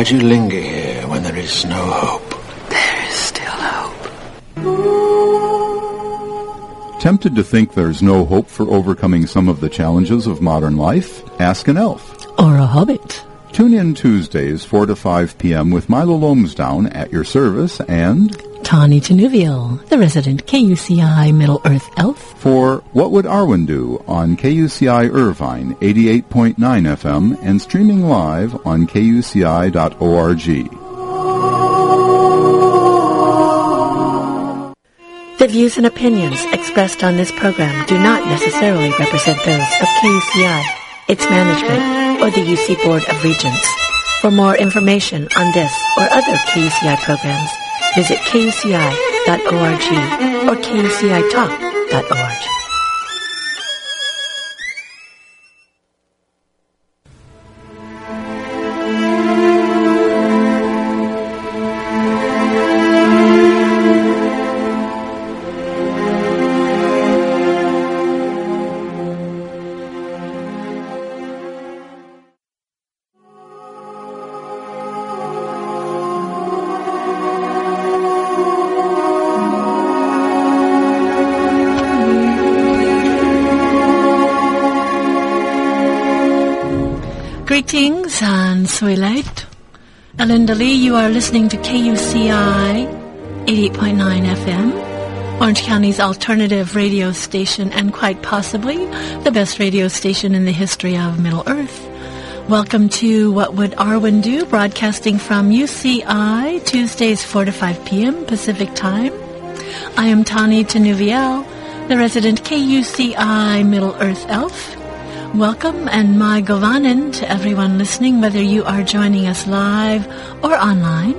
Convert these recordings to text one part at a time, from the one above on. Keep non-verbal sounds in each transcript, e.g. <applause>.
Why do you linger here when there is no hope? There is still hope. Tempted to think there's no hope for overcoming some of the challenges of modern life? Ask an elf. Or a hobbit. Tune in Tuesdays, 4 to 5 p.m. with Milo Lomsdown at your service and Tawny Tanuvial, the resident KUCI Middle Earth elf. for What Would Arwen Do on KUCI Irvine 88.9 FM and streaming live on kuci.org. The views and opinions expressed on this program do not necessarily represent those of KUCI, its management, or the UC Board of Regents. For more information on this or other KUCI programs, visit kci.org or kucitalk.org. and Swilite. Alinda Lee, you are listening to KUCI 88.9 FM, Orange County's alternative radio station and quite possibly the best radio station in the history of Middle Earth. Welcome to What Would Arwen Do, broadcasting from UCI, Tuesdays 4 to 5 p.m. Pacific Time. I am Tani Tanuviel, the resident KUCI Middle Earth elf. Welcome and mae govannen to everyone listening, whether you are joining us live or online,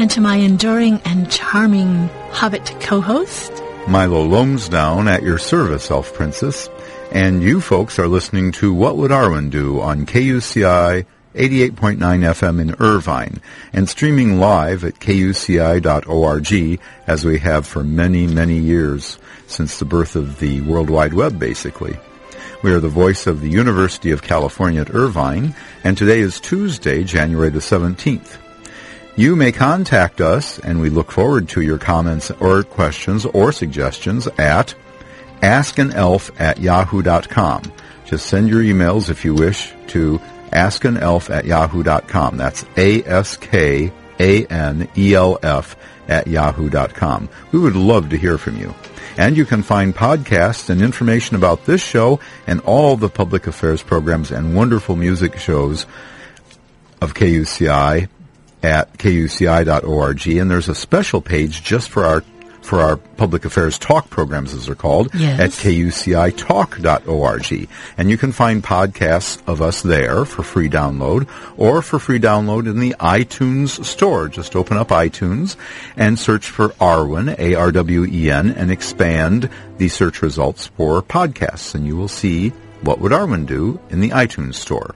and to my enduring and charming Hobbit co-host. Milo Lomsdown at your service, Elf Princess. And you folks are listening to What Would Arwen Do on KUCI 88.9 FM in Irvine and streaming live at kuci.org as we have for many, many years since the birth of the World Wide Web, basically. We are the voice of the University of California at Irvine, and today is Tuesday, January the 17th. You may contact us, and we look forward to your comments or questions or suggestions at askanelf at yahoo.com. Just send your emails if you wish to askanelf at yahoo.com. That's A-S-K-A-N-E-L-F at yahoo.com. We would love to hear from you. And you can find podcasts and information about this show and all the public affairs programs and wonderful music shows of KUCI at kuci.org. And there's a special page just for our for our public affairs talk programs, as they're called, Yes. at kucitalk.org. And you can find podcasts of us there for free download or for free download in the iTunes store. Just open up iTunes and search for Arwen, A-R-W-E-N, and expand the search results for podcasts. And you will see what would Arwen do in the iTunes store.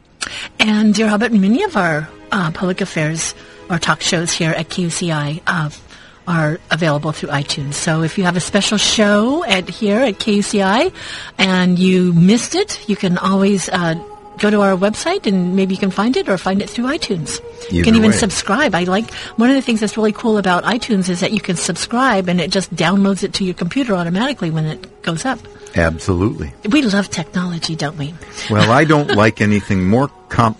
And Dear Hobbit, many of our uh, public affairs or talk shows here at KUCI uh, are available through iTunes. So if you have a special show at here at KCI and you missed it, you can always uh, go to our website and maybe you can find it or find it through iTunes. you can even way. subscribe. I like one of the things that's really cool about iTunes is that you can subscribe and it just downloads it to your computer automatically when it goes up. Absolutely. We love technology, don't we? Well, I don't <laughs> like anything more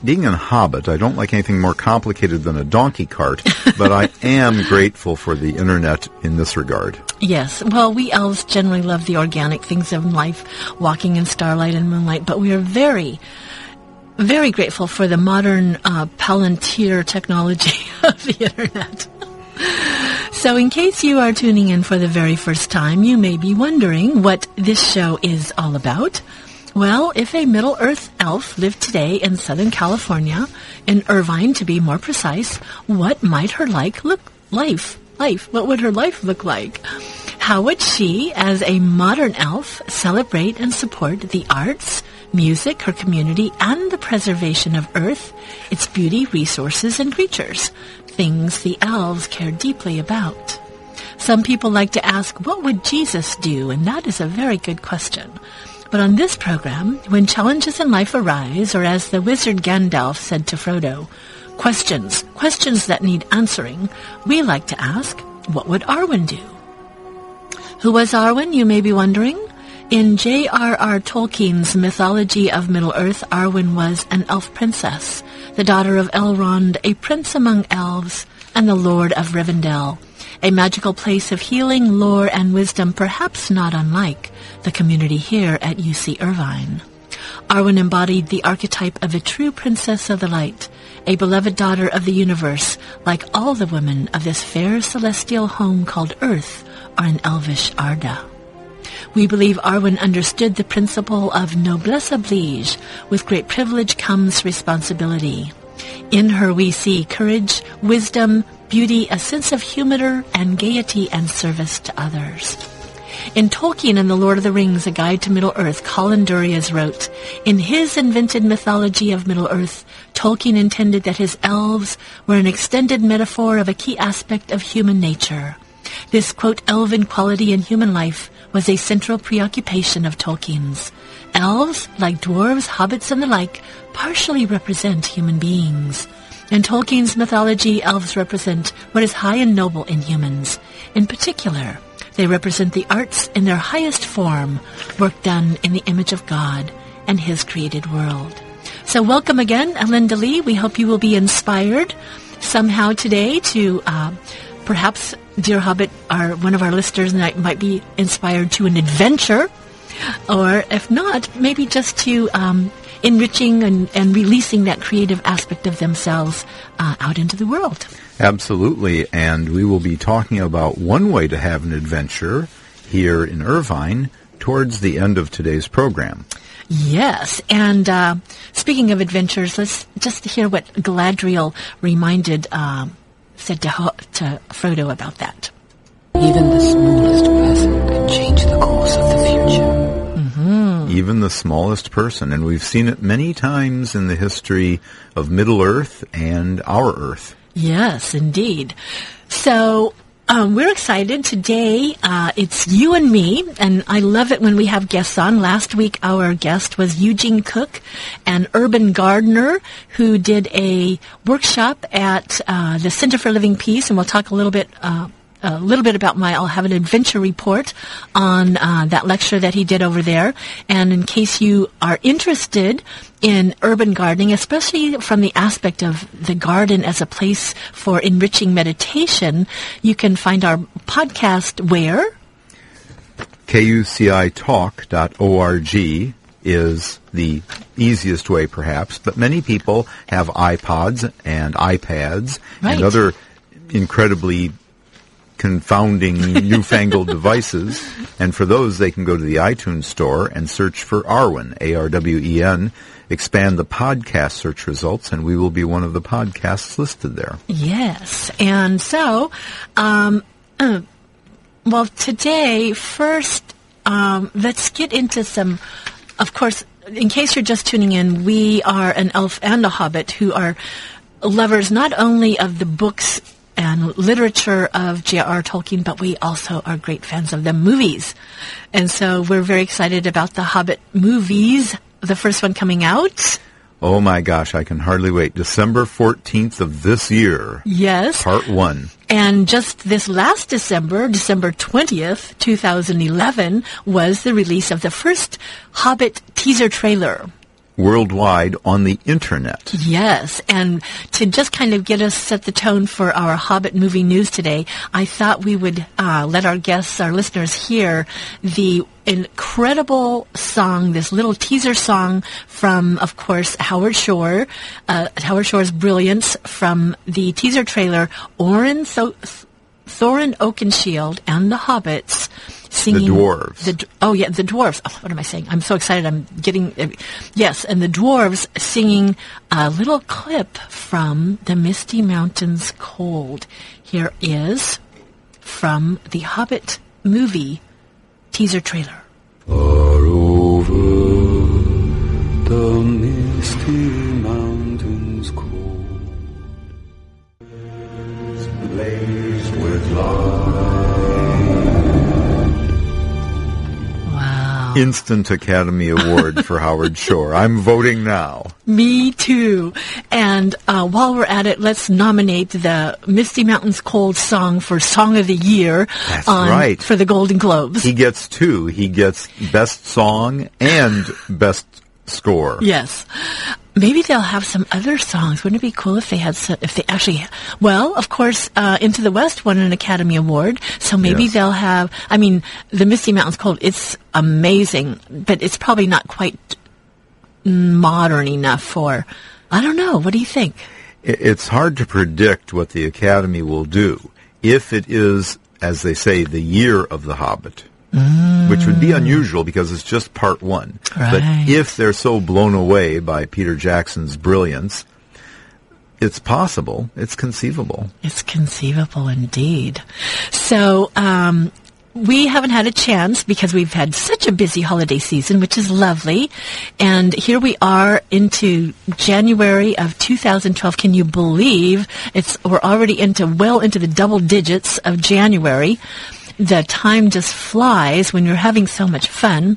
being a hobbit. I don't like anything more complicated than a donkey cart, but I <laughs> am grateful for the internet in this regard. Yes. Well, we elves generally love the organic things of life, walking in starlight and moonlight, but we are very, very grateful for the modern uh, Palantir technology <laughs> of the internet. So, in case you are tuning in for the very first time, you may be wondering what this show is all about. Well, if a Middle Earth elf lived today in Southern California, in Irvine to be more precise, what might her like look life life? What would her life look like? How would she, as a modern elf, celebrate and support the arts, music, her community, and the preservation of Earth, its beauty, resources, and creatures? Things the elves care deeply about. Some people like to ask, what would Jesus do? And that is a very good question. But on this program, when challenges in life arise, or as the wizard Gandalf said to Frodo, questions, questions that need answering, we like to ask, what would Arwen do? Who was Arwen, you may be wondering? In J.R.R. Tolkien's mythology of Middle-earth, Arwen was an elf princess, the daughter of Elrond, a prince among elves, and the Lord of Rivendell, a magical place of healing, lore, and wisdom perhaps not unlike the community here at UC Irvine. Arwen embodied the archetype of a true princess of the light, a beloved daughter of the universe, like all the women of this fair celestial home called Earth are an elvish Arda. We believe Arwen understood the principle of noblesse oblige. With great privilege comes responsibility. In her we see courage, wisdom, beauty, a sense of humor, and gaiety and service to others. In Tolkien and The Lord of the Rings, A Guide to Middle-earth, Colin Duriez wrote, In his invented mythology of Middle-earth, Tolkien intended that his elves were an extended metaphor of a key aspect of human nature. This, quote, elven quality in human life was a central preoccupation of Tolkien's. Elves, like dwarves, hobbits, and the like, partially represent human beings. In Tolkien's mythology, elves represent what is high and noble in humans. In particular, they represent the arts in their highest form, work done in the image of God and His created world. So welcome again, Linda Lee. We hope you will be inspired somehow today to uh, perhaps, dear Hobbit, our one of our listeners might, might be inspired to an adventure, or if not, maybe just to um, enriching and, and, releasing that creative aspect of themselves uh, out into the world. Absolutely. And we will be talking about one way to have an adventure here in Irvine towards the end of today's program. Yes, and uh, speaking of adventures, let's just hear what Galadriel reminded, uh, said to, to Frodo about that. Even the smallest person can change the course of the future. Mm-hmm. Even the smallest person, and we've seen it many times in the history of Middle Earth and our Earth. Yes, indeed. So um, we're excited today. Uh, it's you and me, and I love it when we have guests on. Last week, our guest was Eugene Cook, an urban gardener who did a workshop at uh, the Center for Living Peace, and we'll talk a little bit uh, a little bit about my, I'll have an adventure report on uh, that lecture that he did over there. And in case you are interested in urban gardening, especially from the aspect of the garden as a place for enriching meditation, you can find our podcast where? KUCItalk.org is the easiest way perhaps, but many people have iPods and iPads right. and other incredibly confounding <laughs> newfangled devices. And for those, they can go to the iTunes store and search for Arwen, A-R-W-E-N, expand the podcast search results, and we will be one of the podcasts listed there. Yes. And so, um, uh, well, today, first, um, let's get into some, of course, in case you're just tuning in, we are an elf and a hobbit who are lovers not only of the books and literature of J.R.R. Tolkien, but we also are great fans of the movies. And so we're very excited about the Hobbit movies, the first one coming out. Oh my gosh, I can hardly wait. December 14th of this year. Yes. Part 1. And just this last December, December 20th, 2011, was the release of the first Hobbit teaser trailer worldwide on the internet. Yes, and to just kind of get us set the tone for our Hobbit movie news today, I thought we would uh, let our guests, our listeners, hear the incredible song, this little teaser song from, of course, Howard Shore, uh, Howard Shore's brilliance from the teaser trailer, Orin Th- Thorin Oakenshield and the Hobbits singing the dwarves. The, oh yeah, the dwarves. Oh, what am I saying? I'm so excited. I'm getting uh, yes, and the dwarves singing a little clip from the Misty Mountains Cold. Here is from the Hobbit movie teaser trailer. Far over the misty mountains cold, blazed with light. Instant Academy Award for Howard Shore. I'm voting now. Me too. And uh, while we're at it, let's nominate the Misty Mountains Cold song for Song of the Year. That's on- right. For the Golden Globes. He gets two. He gets Best Song and Best Score. Yes. Maybe they'll have some other songs. Wouldn't it be cool if they had some, if they actually, well, of course, uh, Into the West won an Academy Award, so maybe Yes. they'll have, I mean, the Misty Mountains Cold, it's amazing, but it's probably not quite modern enough for, I don't know, what do you think? It's hard to predict what the Academy will do if it is, as they say, the year of The Hobbit. Which would be unusual because it's just part one. But if they're so blown away by Peter Jackson's brilliance, it's possible, it's conceivable. It's conceivable indeed. So, um, we haven't had a chance because we've had such a busy holiday season, which is lovely. And here we are into January of 2012. Can you believe it's, we're already into, well into the double digits of January. The time just flies when you're having so much fun.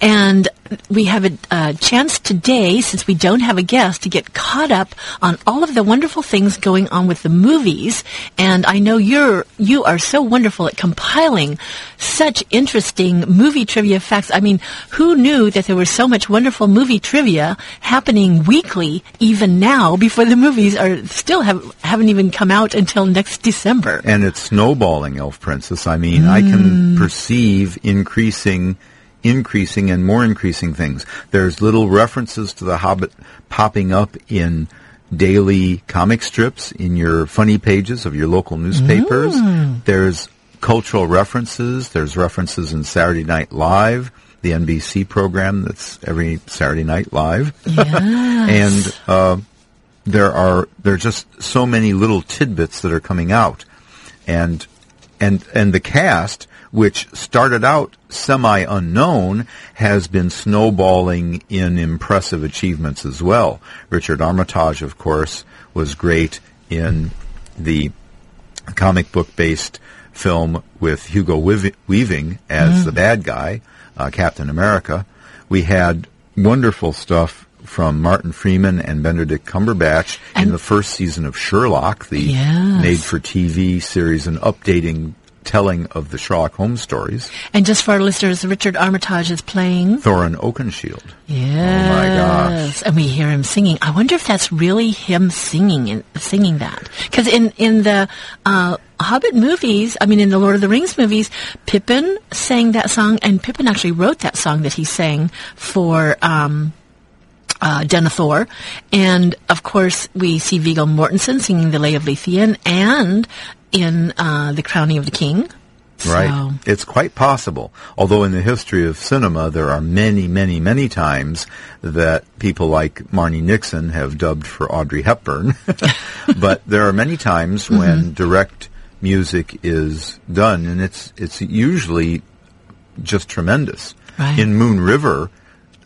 And we have a, chance today, since we don't have a guest, to get caught up on all of the wonderful things going on with the movies. And I know you're you are so wonderful at compiling such interesting movie trivia facts. I mean, who knew that there was so much wonderful movie trivia happening weekly, even now, before the movies are still have haven't even come out until next December. And it's snowballing, Elf Princess. I mean, I can mm. perceive increasing, increasing and more increasing things. There's little references to the Hobbit popping up in daily comic strips in your funny pages of your local newspapers. There's cultural references. There's references in Saturday Night Live, the NBC program that's every Saturday night live. <laughs> and uh, there are there are just so many little tidbits that are coming out, and and and the cast, which started out semi unknown, has been snowballing in impressive achievements as well. Richard Armitage, of course, was great in the comic book based film with Hugo Weaving as the bad guy, uh, Captain America. We had wonderful stuff from Martin Freeman and Benedict Cumberbatch in the first season of Sherlock, the Yes. made for TV series and updating telling of the Sherlock Holmes stories. And just for our listeners, Richard Armitage is playing. Thorin Oakenshield. Yes. Oh my gosh. And we hear him singing. I wonder if that's really him singing and singing that. Because in in the uh, Hobbit movies, I mean, in the Lord of the Rings movies, Pippin sang that song, and Pippin actually wrote that song that he sang for. Um, uh, Denethor. And of course, we see Viggo Mortensen singing the Lay of Leithian and in uh, The Crowning of the King. Right. So, It's quite possible. Although in the history of cinema, there are many, many, many times that people like Marni Nixon have dubbed for Audrey Hepburn. <laughs> but there are many times Mm-hmm. when direct music is done, and it's it's usually just tremendous. Right. In Moon River,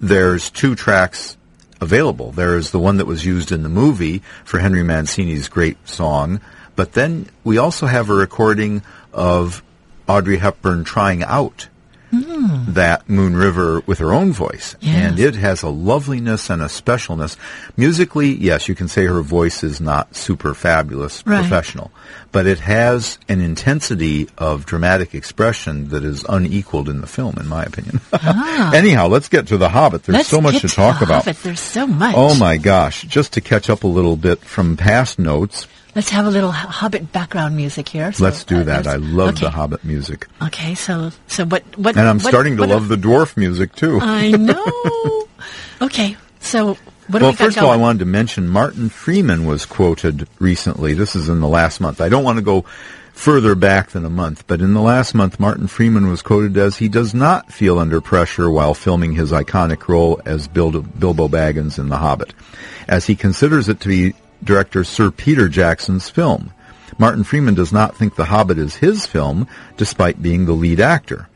there's two tracks available. There is the one that was used in the movie for Henry Mancini's great song, but then we also have a recording of Audrey Hepburn trying out Hmm. that Moon River with her own voice. Yes. And it has a loveliness and a specialness. Musically, yes, you can say her voice is not super fabulous, Right. professional, but it has an intensity of dramatic expression that is unequaled in the film, in my opinion. Ah. <laughs> Anyhow, let's get to The Hobbit. There's let's so much get to talk the about. Hobbit. There's so much. Oh my gosh. Just to catch up a little bit from past notes, Let's have a little Hobbit background music here. So, let's do uh, that. I love okay. the Hobbit music. Okay, so so what what And I'm what- starting to love the dwarf music too. I know. <laughs> okay, so what do well, we first of all, I wanted to mention Martin Freeman was quoted recently. This is in the last month. I don't want to go further back than a month, but in the last month, Martin Freeman was quoted as he does not feel under pressure while filming his iconic role as Bilbo Baggins in The Hobbit, as he considers it to be director Sir Peter Jackson's film. Martin Freeman does not think The Hobbit is his film, despite being the lead actor.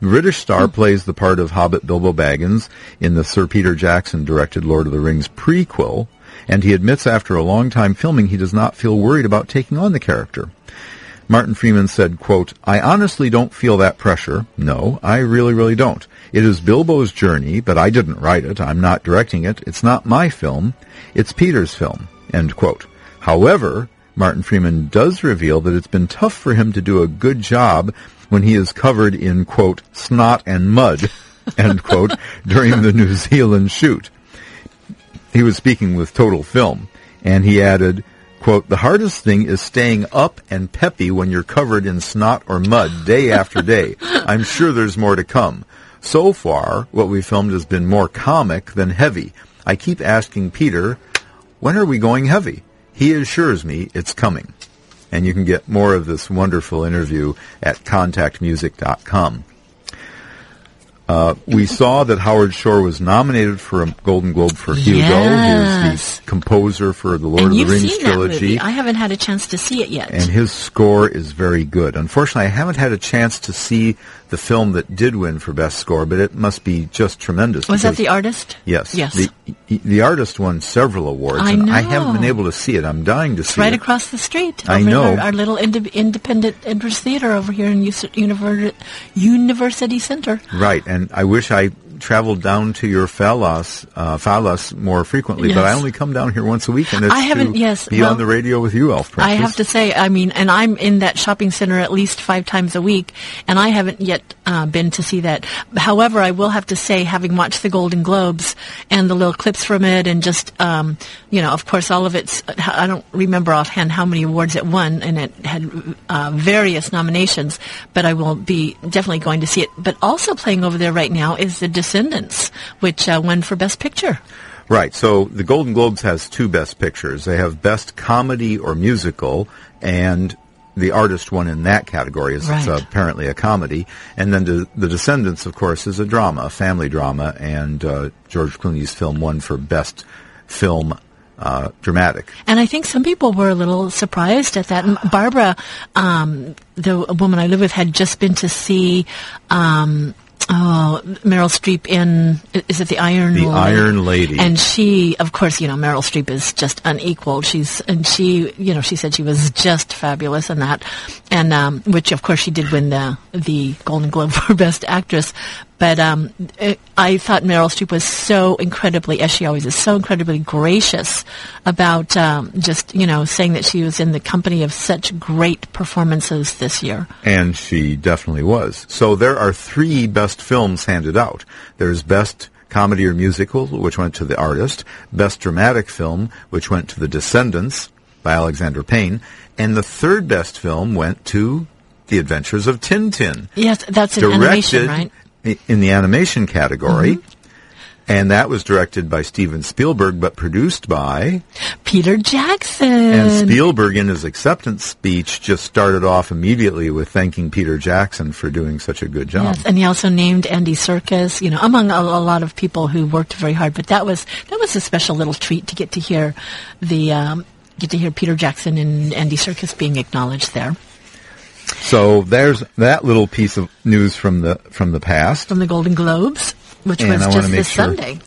The British star hmm. plays the part of Hobbit Bilbo Baggins in the Sir Peter Jackson directed Lord of the Rings prequel, and he admits after a long time filming he does not feel worried about taking on the character. Martin Freeman said, quote, I honestly don't feel that pressure. No, I really, really don't. It is Bilbo's journey, but I didn't write it. I'm not directing it. It's not my film. It's Peter's film. End quote. However, Martin Freeman does reveal that it's been tough for him to do a good job when he is covered in, quote, snot and mud, <laughs> end quote, during the New Zealand shoot. He was speaking with Total Film, and he added, quote, the hardest thing is staying up and peppy when you're covered in snot or mud day after day. I'm sure there's more to come. So far, what we filmed has been more comic than heavy. I keep asking Peter, when are we going heavy? He assures me it's coming. And you can get more of this wonderful interview at contactmusic.com. Uh, we <laughs> saw that Howard Shore was nominated for a Golden Globe for Hugo. He is the composer for the Lord and of the Rings trilogy. I haven't had a chance to see it yet. and his score is very good. Unfortunately, I haven't had a chance to see the film that did win for best score, but it must be just tremendous. was that the artist? Yes. Yes. The, the artist won several awards, I and I haven't been able to see it. I'm dying to It's see right it. Right across the street. I over know. Our, our little inde- independent Empress Theater over here in University Center. Right, and I wish I traveled down to your Falas, uh, Falas more frequently, but I only come down here once a week, and it's I haven't- yes, be well, on the radio with you, Elf Princess. I have to say, I mean, and I'm in that shopping center at least five times a week, and I haven't yet uh, been to see that. However, I will have to say, having watched the Golden Globes and the little clips from it, and just, um, you know, of course, all of it's, I don't remember offhand how many awards it won, and it had uh, various nominations, but I will be definitely going to see it. But also playing over there right now is The Descendants, which uh, won for Best Picture. Right. So the Golden Globes has two best pictures. They have best comedy or musical, and the artist one in that category is it's Right. apparently a comedy. And then the, the Descendants, of course, is a drama, a family drama, and uh, George Clooney's film won for best film uh, dramatic. And I think some people were a little surprised at that. And Barbara, um, the woman I live with, had just been to see um, oh, Meryl Streep in is it the Iron The Lady? Iron Lady. And she, of course, you know Meryl Streep is just unequaled. She's and she, you know, she said she was just fabulous in that, and um, which of course she did win the the Golden Globe <laughs> for Best Actress. But um, it, I thought Meryl Streep was so incredibly, as she always is, so incredibly gracious about um, just you know saying that she was in the company of such great performances this year. And she definitely was. So there are three best films handed out. There's best comedy or musical, which went to the artist, best dramatic film, which went to The Descendants by Alexander Payne, and the third best film went to The Adventures of Tintin. Yes, that's an animation, right? In the animation category. Mm-hmm. And that was directed by Steven Spielberg, but produced by Peter Jackson. and Spielberg, in his acceptance speech, just started off immediately with thanking Peter Jackson for doing such a good job. Yes, and he also named Andy Serkis, you know, among a, a lot of people who worked very hard. But that was that was a special little treat to get to hear the um, get to hear Peter Jackson and Andy Serkis being acknowledged there So there's that little piece of news from the from the past. from the Golden Globes, which And was I just this sure- Sunday.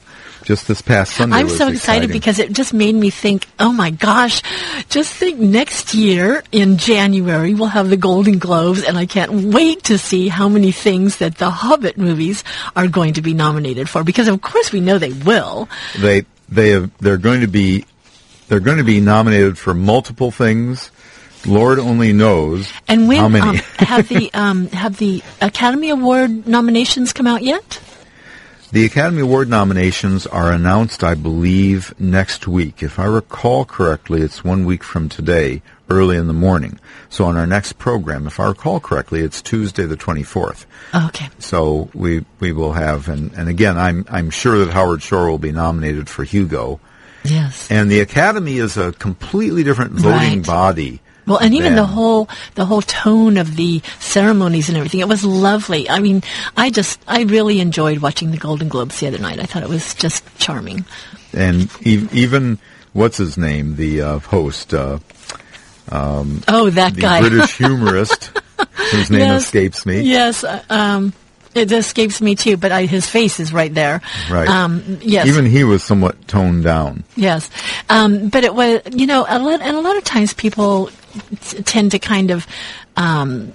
Just this past Sunday. I'm so excited exciting. because it just made me think, oh my gosh, just think next year in January we'll have the Golden Globes and I can't wait to see how many things that the Hobbit movies are going to be nominated for because of course we know they will. they they have they're going to be they're going to be nominated for multiple things. Lord only knows And when how many. Um, have the um, have the Academy Award nominations come out yet? The Academy Award nominations are announced, I believe, next week. If I recall correctly, it's one week from today, early in the morning. So on our next program, if I recall correctly, it's Tuesday the 24th. Okay. So we we will have, and, and again, I'm I'm sure that Howard Shore will be nominated for Hugo. Yes. And the Academy is a completely different voting Right. body. Well, and even the whole the whole tone of the ceremonies and everything, it was lovely. I mean, I just I really enjoyed watching the Golden Globes the other night. I thought it was just charming. and e- even what's his name, the uh, host, uh, Oh, that the guy. British <laughs> humorist, whose name Yes. escapes me. yes. uh, Um, it escapes me too, but I, his face is right there. Right. Um, yes. Even he was somewhat toned down. Yes, um, but it was you know a lot, and a lot of times people t- tend to kind of, um,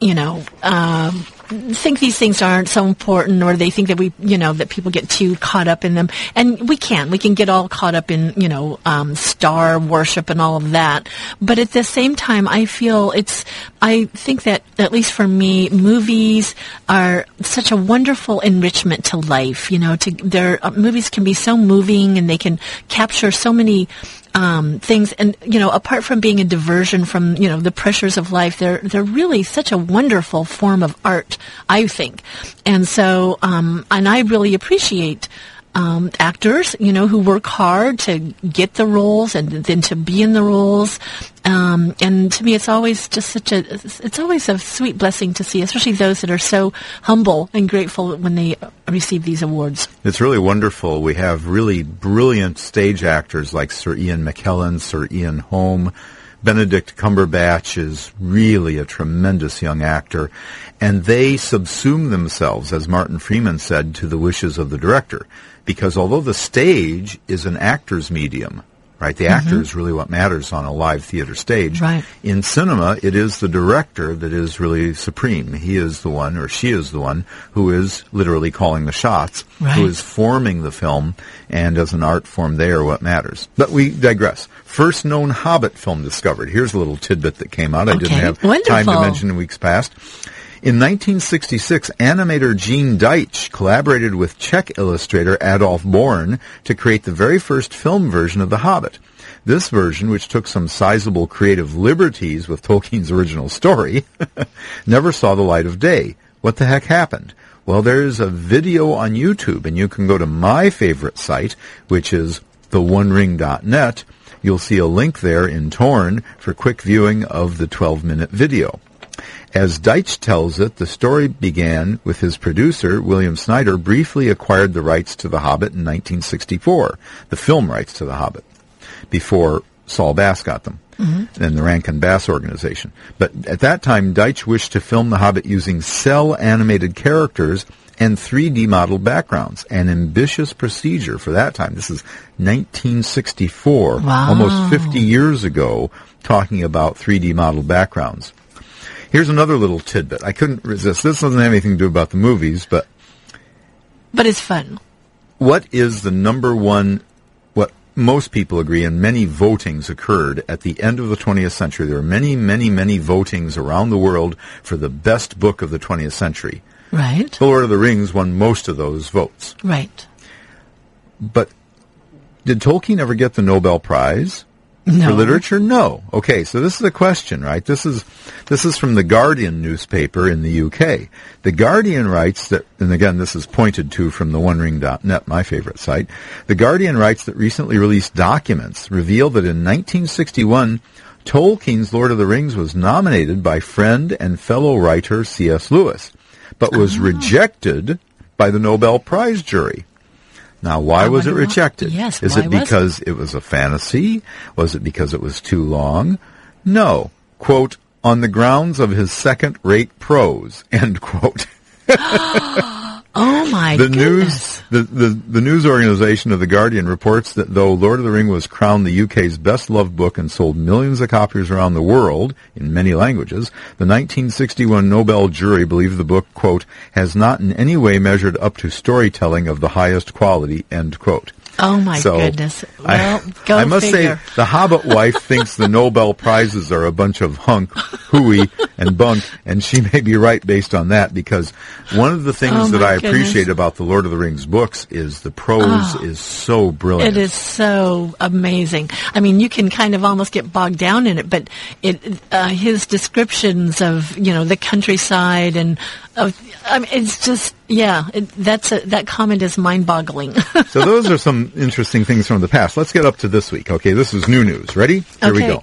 you know, um, think these things aren't so important or they think that we, you know, that people get too caught up in them. And we can. We can get all caught up in, you know, um, star worship and all of that. But at the same time, I feel it's, I think that, at least for me, movies are such a wonderful enrichment to life. You know, to, their uh, movies can be so moving and they can capture so many um, things. And you know, apart from being a diversion from you know the pressures of life, they're they're really such a wonderful form of art, I think. And so, um, and I really appreciate. Um, actors, you know, who work hard to get the roles and then to be in the roles. Um, and to me, it's always just such a, it's always a sweet blessing to see, especially those that are so humble and grateful when they receive these awards. It's really wonderful. We have really brilliant stage actors like Sir Ian McKellen, Sir Ian Holm. Benedict Cumberbatch is really a tremendous young actor, and they subsume themselves, as Martin Freeman said, to the wishes of the director. Because although the stage is an actor's medium, right, the mm-hmm. actor is really what matters on a live theater stage. Right. In cinema, it is the director that is really supreme. He is the one, or she is the one, who is literally calling the shots, Right. who is forming the film, and as an art form, they are what matters. But we digress. First known Hobbit film discovered. Here's a little tidbit that came out. I didn't Okay, have time to mention in weeks past. In 1966, animator Gene Deitch collaborated with Czech illustrator Adolf Born to create the very first film version of The Hobbit. This version, which took some sizable creative liberties with Tolkien's original story, <laughs> never saw the light of day. What the heck happened? Well, there's a video on YouTube, and you can go to my favorite site, which is theonering.net. You'll see a link there in TORn for quick viewing of the 12-minute video. As Deitch tells it, the story began with his producer, William Snyder, briefly acquired the rights to The Hobbit in 1964, the film rights to The Hobbit, before Saul Bass got them, mm-hmm. and the Rankin Bass organization. But at that time, Deitch wished to film The Hobbit using cel animated characters and 3D model backgrounds, an ambitious procedure for that time. This is 1964, Wow. almost 50 years ago, talking about 3D model backgrounds. Here's another little tidbit. I couldn't resist. This doesn't have anything to do about the movies, but But it's fun. what is the number one, what most people agree, and many votings occurred at the end of the 20th century. There were many, many, many votings around the world for the best book of the 20th century. Right. The Lord of the Rings won most of those votes. Right. But did Tolkien ever get the Nobel Prize? No. For literature? No. Okay, so this is a question, right? This is this is from the Guardian newspaper in the UK. The Guardian writes that, and again, this is pointed to from the OneRing.net, my favorite site. The Guardian writes that recently released documents reveal that in 1961, Tolkien's Lord of the Rings was nominated by friend and fellow writer C.S. Lewis, but was ah. rejected by the Nobel Prize jury. Now, why was it wonder why- rejected? yes, Is it was it? because it was a fantasy? Was it because it was too long? No. Quote, on the grounds of his second-rate prose, <laughs> end quote. <gasps> <laughs> Oh my The goodness. news, the, the, the news organization of The Guardian reports that though Lord of the Ring was crowned the UK's best-loved book and sold millions of copies around the world in many languages, the 1961 Nobel jury believed the book, quote, has not in any way measured up to storytelling of the highest quality, end quote. Oh my So, goodness. I- Well, go I must figure. say, the Hobbit wife thinks the Nobel prizes are a bunch of hunk, hooey, and bunk, and she may be right based on that because one of the things Oh, that I goodness. appreciate about the Lord of the Rings books is the prose is so brilliant. It is so amazing. I mean, you can kind of almost get bogged down in it, but it uh, his descriptions of you know the countryside and of I mean, it's just yeah, it, that's a, that comment is mind-boggling. <laughs> so those are some interesting things from the past. Let's get up to this week. Okay, this is new news. Ready? Here we Okay. go.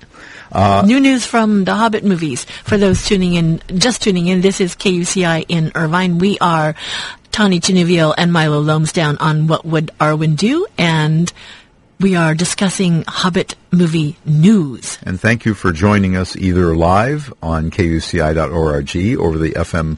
Uh, new news from the Hobbit movies. For those tuning in, just tuning in, this is KUCI in Irvine. We are Tawny Genevieve and Milo Lomsdown on What Would Arwen Do? And we are discussing Hobbit movie news. And thank you for joining us either live on kuci.org over the FM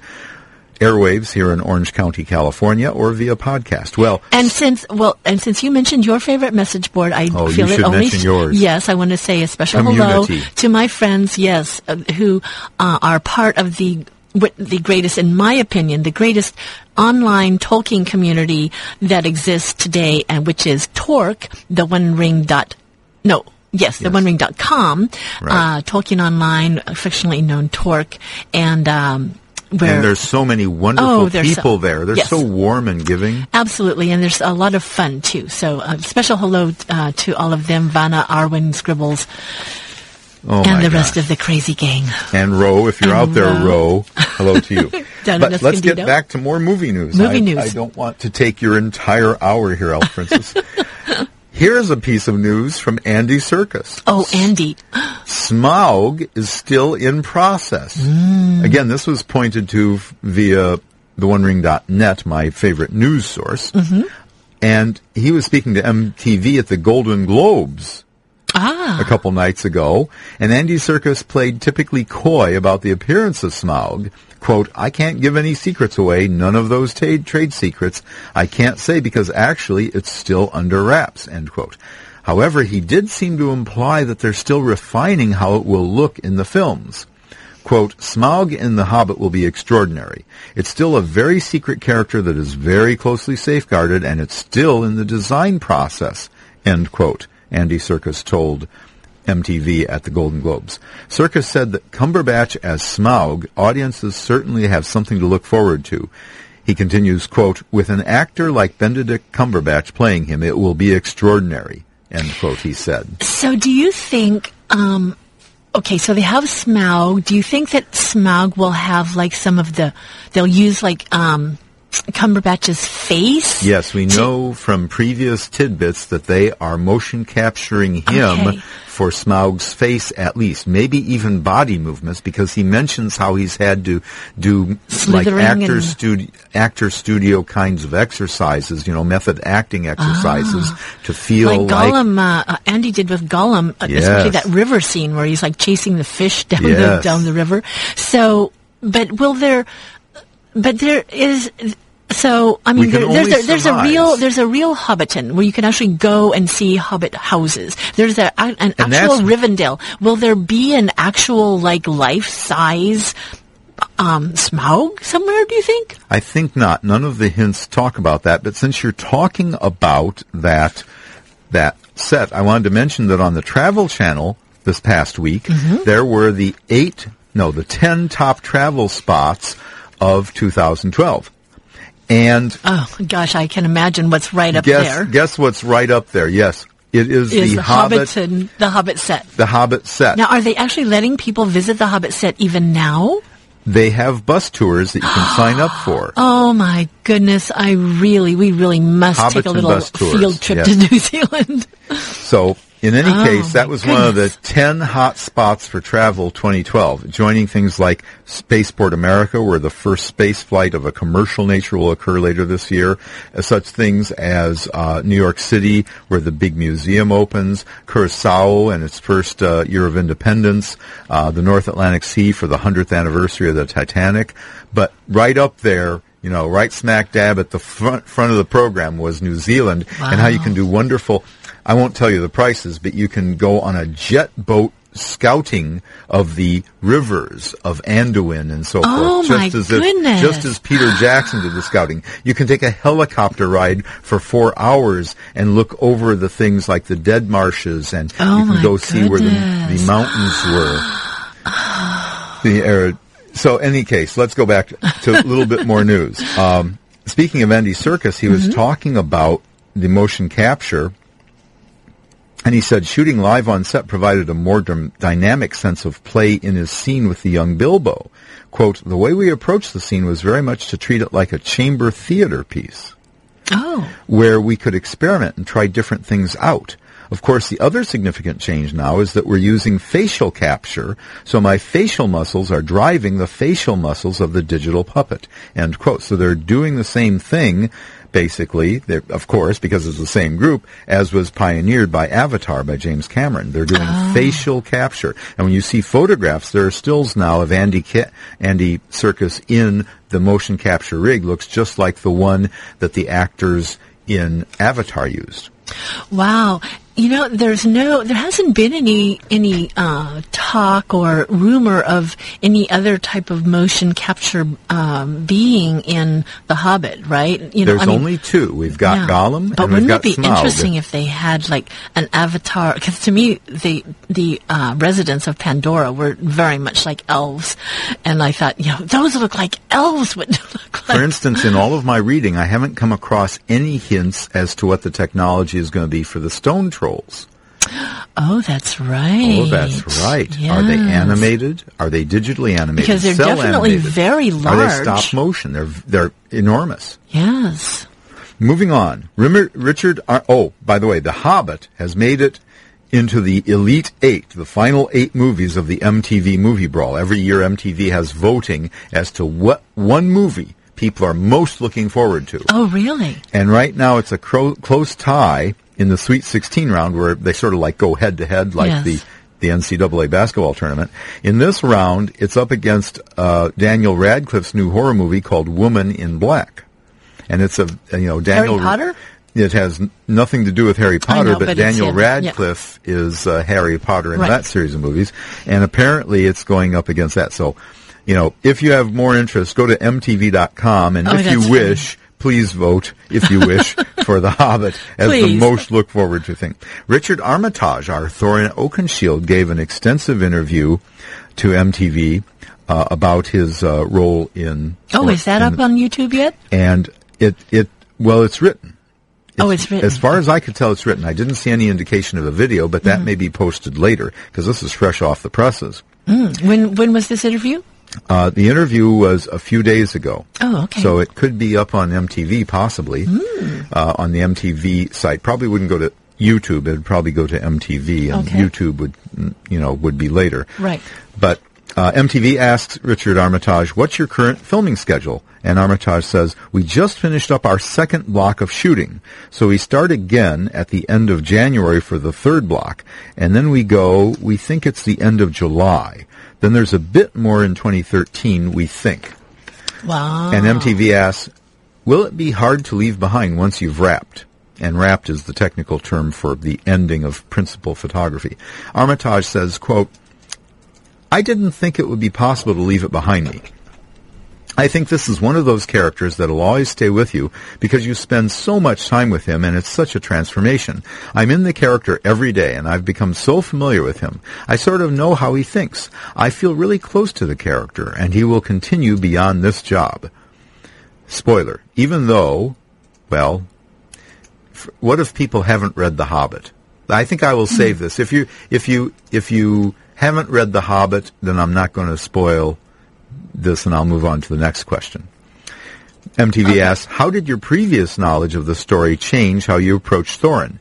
airwaves here in Orange County, California, or via podcast. Well, And since well, and since you mentioned your favorite message board, I Oh, you feel it only. mention yours. Yes, I want to say a special Community. hello to my friends. Yes, uh, who uh, are part of the the greatest, in my opinion, the greatest online Tolkien community that exists today, and which is TORC, the One Ring dot, no, yes, the Yes. One Ring dot com, Right. uh, Tolkien Online, affectionately known TORC, and um, where And there's so many wonderful Oh, there's so- people there. They're yes. so warm and giving. Absolutely, and there's a lot of fun too. So, uh, special hello uh, to all of them, Vanna, Arwen, Scribbles, Oh and the rest of the crazy gang. And Ro, if you're And out there, Ro. Ro, hello to you. <laughs> But let's get back to more movie news. Movie I, news. I don't want to take your entire hour here, Elf Princess. <laughs> Here's a piece of news from Andy Serkis. Oh, Andy, Smaug is still in process. Mm. Again, this was pointed to via the OneRing.net, my favorite news source. Mm-hmm. And he was speaking to MTV at the Golden Globes ah, a couple nights ago, and Andy Serkis played typically coy about the appearance of Smaug. Quote, I can't give any secrets away, none of those ta- trade secrets. I can't say because actually it's still under wraps, end quote. However, he did seem to imply that they're still refining how it will look in the films. Quote, Smaug in The Hobbit will be extraordinary. It's still a very secret character that is very closely safeguarded, and it's still in the design process, end quote, Andy Serkis told MTV at the Golden Globes. Serkis said that Cumberbatch as Smaug, audiences certainly have something to look forward to. He continues, quote, with an actor like Benedict Cumberbatch playing him, it will be extraordinary, end quote, he said. so do you think? Um, okay, so they have Smaug. Do you think that Smaug will have like some of the? They'll use like um, Cumberbatch's face. Yes, we know from previous tidbits that they are motion capturing him Okay. for Smaug's face at least, maybe even body movements because he mentions how he's had to do like actor and- studio actor studio kinds of exercises, you know, method acting exercises to feel Ah. Like Gollum, uh, uh, Andy did with Gollum, uh, especially that river scene where he's like chasing the fish down the down the river. So, but will there? But there is. So I mean, there, there's a, there's a real there's a real Hobbiton where you can actually go and see Hobbit houses. There's a, an And actual Rivendell. Will there be an actual like life size um, Smaug somewhere? Do you think? I think not. None of the hints talk about that. But since you're talking about that that set, I wanted to mention that on the Travel Channel this past week, Mm-hmm. there were the eight, no, the ten top travel spots of 2012. And Oh gosh, I can imagine what's right up guess there. guess what's right up there? Yes, it is, Is the the Hobbit, Hobbiton, the Hobbit set. the Hobbit set. Now, are they actually letting people visit the Hobbit set even now? they have bus tours that you can sign up for. Oh my goodness! I really, we really must Hobbits take a little field trip yes. to New Zealand. So, in any Oh, case, that was one of the 10 hot spots for travel 2012, joining things like Spaceport America, where the first space flight of a commercial nature will occur later this year, uh, such things as uh, New York City, where the big museum opens, Curacao and its first uh, year of independence, uh, the North Atlantic Sea for the 100th anniversary of the Titanic. But right up there, you know, right smack dab at the front front of the program was New Zealand, and how you can do wonderful. I won't tell you the prices, but you can go on a jet boat scouting of the rivers of Anduin and so Oh, forth. just as goodness. if, just as Peter Jackson did the scouting. You can take a helicopter ride for four hours and look over the things like the dead marshes, and Oh, you can go see where the, the mountains were. <gasps> the. So, any case, let's go back to a little bit more news. Um, speaking of Andy Serkis, he was talking about the motion capture, and he said shooting live on set provided a more dy- dynamic sense of play in his scene with the young Bilbo. Quote, the way we approached the scene was very much to treat it like a chamber theater piece Oh, where we could experiment and try different things out. Of course, the other significant change now is that we're using facial capture, so my facial muscles are driving the facial muscles of the digital puppet. End quote. So they're doing the same thing, basically, of course, because it's the same group, as was pioneered by Avatar by James Cameron. They're doing ah. facial capture. And when you see photographs, there are stills now of Andy, Andy Serkis in the motion capture rig. Looks just like the one that the actors in Avatar used. wow! You know, there's no, there hasn't been any any uh, talk or rumor of any other type of motion capture um, being in The Hobbit, right? You know, There's I mean, only two. We've got yeah. Gollum but and we've wouldn't it be Smaug. interesting if they had like an avatar? Because to me, the the uh, residents of Pandora were very much like elves, and I thought, you know, those look like elves would <laughs> look like. For instance, in all of my reading, I haven't come across any hints as to what the technology is going to be for the stone trolls. oh, that's right. Oh, that's right. Are they animated? Are they digitally animated? Because they're cel definitely animated? very Are they large. stop motion? They're they're enormous. Yes. Moving on, Richard. Ar- oh, by the way, The Hobbit has made it into the Elite Eight, the final eight movies of the MTV Movie Brawl. Every year, MTV has voting as to what one movie people are most looking forward to. Oh, really? And right now, it's a cro- close tie in the Sweet 16 round, where they sort of like go head to head, like Yes. the the NCAA basketball tournament. In this round, it's up against uh, Daniel Radcliffe's new horror movie called Woman in Black, and it's a you know Daniel Harry Potter? It has nothing to do with Harry Potter, know, but, but Daniel him, yeah. Radcliffe is uh, Harry Potter in Right. that series of movies, and apparently it's going up against that. So, you know, if you have more interest, go to mtv.com, and Oh, if you wish, please vote, if you wish, <laughs> for The Hobbit as the most look forward to thing. Richard Armitage, our Thorin Oakenshield, gave an extensive interview to MTV uh, about his uh, role in. Oh, is that up on YouTube yet? And it it well, it's written. oh, it's written. As far as I could tell, it's written. I didn't see any indication of a video, but Mm-hmm. that may be posted later because this is fresh off the presses. when when was this interview? Uh, the interview was a few days ago. Oh, okay. So it could be up on MTV, possibly, uh, on the MTV site. Probably wouldn't go to YouTube. It would probably go to MTV, and Okay. YouTube would, mm, you know, would be later. Right. But uh, MTV asks Richard Armitage, "What's your current filming schedule?" And Armitage says, "We just finished up our second block of shooting, so we start again at the end of January for the third block, and then we go. We think it's the end of July. Then there's a bit more in 2013. We think." Wow. And MTV asks, will it be hard to leave behind once you've wrapped? And wrapped is the technical term for the ending of principal photography. Armitage says, quote, I didn't think it would be possible to leave it behind me. I think this is one of those characters that'll always stay with you because you spend so much time with him and it's such a transformation. I'm in the character every day and I've become so familiar with him. I sort of know how he thinks. I feel really close to the character and he will continue beyond this job. Spoiler, even though, well, f- what if people haven't read The Hobbit? I think I will save hmm. this. If you, if you, if you haven't read The Hobbit, then I'm not going to spoil this and I'll move on to the next question. MTV asks, how did your previous knowledge of the story change how you approached Thorin?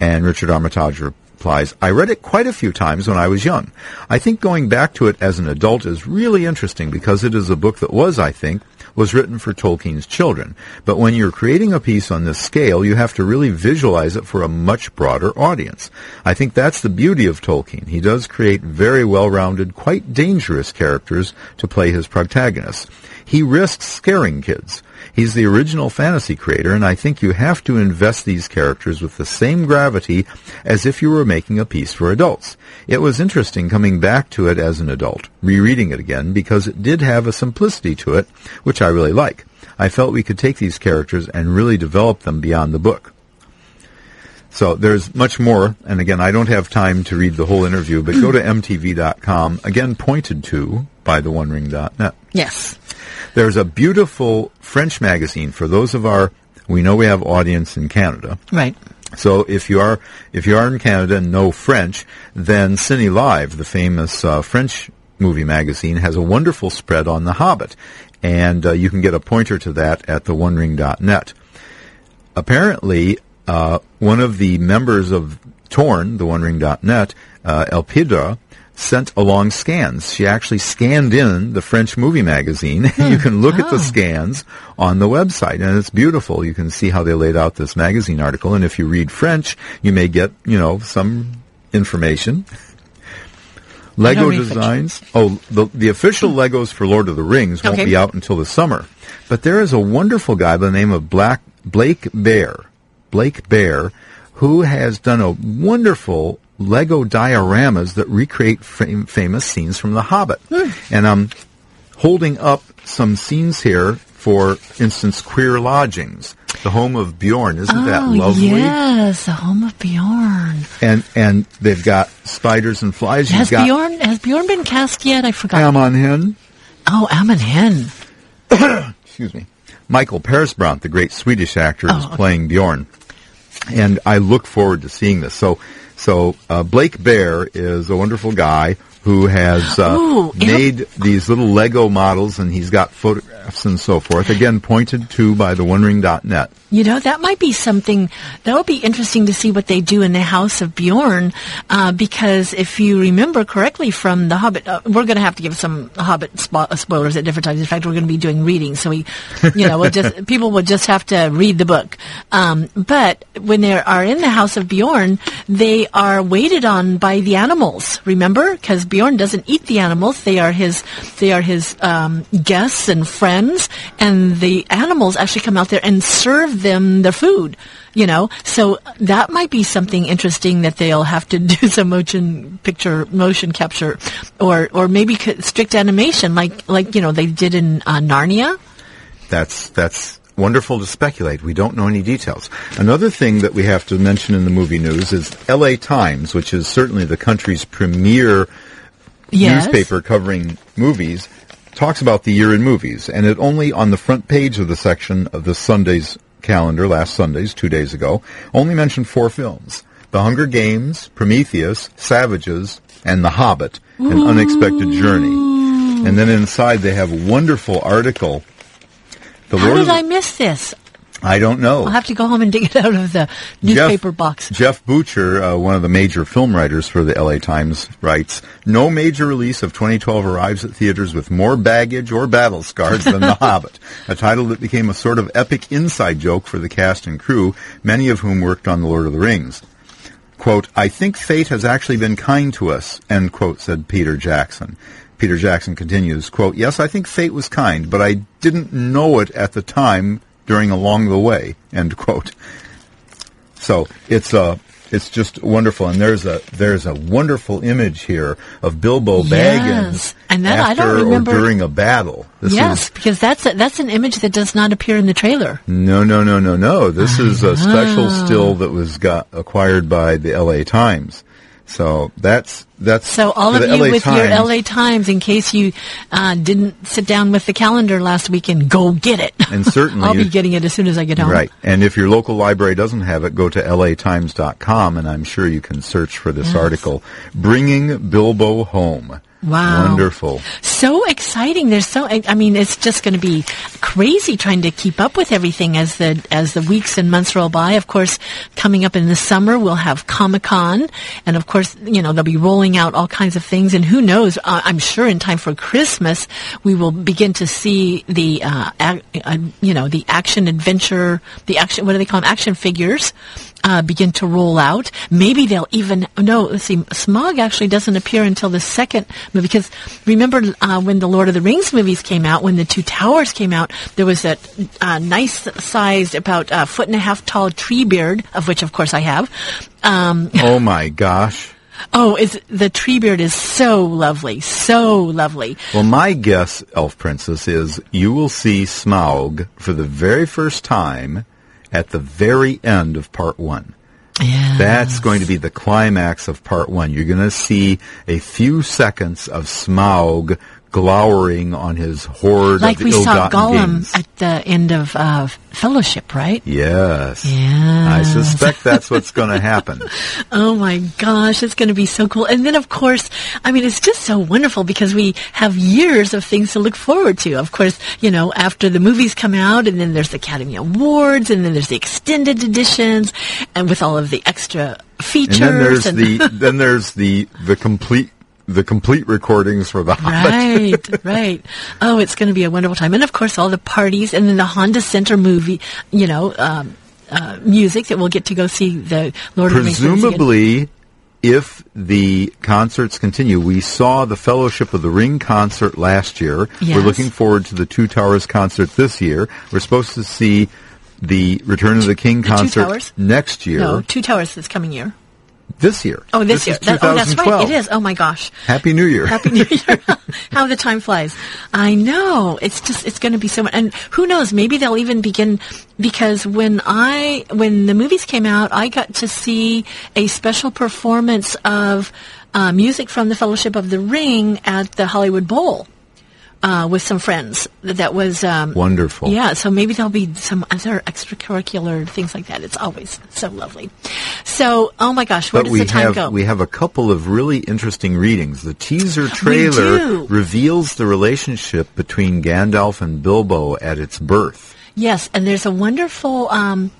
And Richard Armitage replies, I read it quite a few times when I was young. I think going back to it as an adult is really interesting because it is a book that was, I think, was written for Tolkien's children. But when you're creating a piece on this scale, you have to really visualize it for a much broader audience. I think that's the beauty of Tolkien. He does create very well-rounded, quite dangerous characters to play his protagonists. He risks scaring kids. He's the original fantasy creator, and I think you have to invest these characters with the same gravity as if you were making a piece for adults. It was interesting coming back to it as an adult, rereading it again, because it did have a simplicity to it, which I really like. I felt we could take these characters and really develop them beyond the book. So there's much more, and again, I don't have time to read the whole interview, but go to mtv.com, again pointed to by the OneRing.net. yes. There's a beautiful French magazine for those of our, we know we have audience in Canada. Right. So if you are, if you are in Canada and know French, then Cine Live, the famous uh, French movie magazine, has a wonderful spread on The Hobbit. And uh, you can get a pointer to that at the OneRing.net. Apparently, uh, one of the members of TORn, the OneRing.net, uh, Elpida, sent along scans. She actually scanned in the French movie magazine. <laughs> you can look at the scans on the website, and it's beautiful. You can see how they laid out this magazine article, and if you read French, you may get, you know, some information. Lego designs. Oh, the, the official Legos for Lord of the Rings won't Okay. be out until the summer. But there is a wonderful guy by the name of Black Blake Bear. Blake Bear, who has done a wonderful Lego dioramas that recreate fam- famous scenes from The Hobbit. Hmm. And I'm holding up some scenes here. For instance, Queer Lodgings, the home of Beorn. Isn't that oh, lovely? yes, the home of Beorn. And and they've got spiders and flies. Has got Beorn has Beorn been cast yet? I forgot. Amon Hen. oh, Ammon Hen. <coughs> excuse me, Mikael Persbrandt, the great Swedish actor, Oh, is okay. playing Beorn, and I look forward to seeing this. So, so uh, Blake Bear is a wonderful guy who has uh, Ooh, made these little Lego models, and he's got photographs and so forth. Again, pointed to by the OneRing.net. You know, that might be something that would be interesting to see what they do in the House of Beorn, uh, because if you remember correctly from The Hobbit, uh, we're going to have to give some Hobbit spo- uh, spoilers at different times. In fact, we're going to be doing readings, so we, you know, we'll just <laughs> people will just have to read the book. Um, but when they are in the House of Beorn, they are waited on by the animals. Remember, because Beorn doesn't eat the animals; they are his they are his um, guests and friends, and the animals actually come out there and serve them their food. You know, so that might be something interesting that they'll have to <laughs> do some motion picture, motion capture, or or maybe strict animation, like like you know they did in uh, Narnia. That's that's wonderful to speculate. We don't know any details. Another thing that we have to mention in the movie news is L.A. Times, which is certainly the country's premier Yes. newspaper covering movies talks about the year in movies, and it only on the front page of the section of the Sunday's calendar last Sunday's two days ago only mentioned four films: The Hunger Games, Prometheus, Savages, and The Hobbit: An Unexpected Journey. And then inside they have a wonderful article. The How Lord did of the- I miss this? I don't know. I'll have to go home and dig it out of the newspaper Jeff, box. Geoff Boucher, uh, one of the major film writers for the LA Times, writes, No major release of 2012 arrives at theaters with more baggage or battle scars than The <laughs> Hobbit, a title that became a sort of epic inside joke for the cast and crew, many of whom worked on The Lord of the Rings. Quote, I think fate has actually been kind to us, end quote, said Peter Jackson. Peter Jackson continues, quote, Yes, I think fate was kind, but I didn't know it at the time during along the way, end quote. So it's uh, it's just wonderful, and there's a there's a wonderful image here of Bilbo Yes. Baggins And that I after don't remember- or during a battle. This yes, is because that's a, that's an image that does not appear in the trailer. no, no, no, no, no. This is a special still that was got acquired by the L.A. Times. So that's that's So all of you LA with Times, your LA Times, in case you uh, didn't sit down with the calendar last weekend, go get it. And certainly <laughs> I'll be getting it as soon as I get home. Right. And if your local library doesn't have it, go to latimes.com and I'm sure you can search for this article, Bringing Bilbo Home. Wow. Wonderful. So exciting! There's so I mean, it's just going to be crazy trying to keep up with everything as the as the weeks and months roll by. Of course, coming up in the summer, we'll have Comic Con, and of course, you know they'll be rolling out all kinds of things. And who knows? Uh, I'm sure in time for Christmas, we will begin to see the uh, ac- uh, you know the action adventure, the action. What do they call them? Action figures. Uh, begin to roll out. Maybe they'll even no. Let's see. Smaug actually doesn't appear until the second movie because remember uh, when the Lord of the Rings movies came out, when the Two Towers came out, there was a uh, nice sized, about a foot and a half tall Treebeard, of which of course I have. Um, <laughs> Oh my gosh. oh, is the Treebeard is so lovely, so lovely. Well, my guess, Elf Princess, is you will see Smaug for the very first time at the very end of part one. Yeah. That's going to be the climax of part one. You're going to see a few seconds of Smaug glowering on his hoard like we saw Gollum gains. at the end of uh, Fellowship, right? Yes. Yeah. I suspect that's what's going <laughs> to happen. Oh my gosh, it's going to be so cool. And then, of course, I mean, it's just so wonderful because we have years of things to look forward to. Of course, you know, after the movies come out, and then there's the Academy Awards, and then there's the extended editions, and with all of the extra And features. then there's the <laughs> then there's the the complete the complete recordings for the Hobbit. right, <laughs> right. Oh, it's going to be a wonderful time, and of course, all the parties, and then the Honda Center movie. You know. Um, uh, music that we'll get to go see the Lord of the Rings movies. Presumably, if the concerts continue, we saw the Fellowship of the Ring concert last year. Yes. We're looking forward to the Two Towers concert this year. We're supposed to see The Return of the King The concert Towers? next year. No, Two Towers this coming year. This year. Oh, this, year. Is That- oh, that's right. It is. Oh my gosh. Happy New Year. Happy New <laughs> Year. <laughs> How the time flies. I know. It's just, it's going to be so much. And who knows, maybe they'll even begin, because when I, when the movies came out, I got to see a special performance of uh, music from the Fellowship of the Ring at the Hollywood Bowl. Uh, with some friends, that was um, Wonderful. Yeah, so maybe there'll be some other extracurricular things like that. It's always so lovely. So, oh my gosh, where But does we the time have go? we have a couple of really interesting readings. The teaser trailer reveals the relationship between Gandalf and Bilbo at its birth. Yes, and there's a wonderful. Um,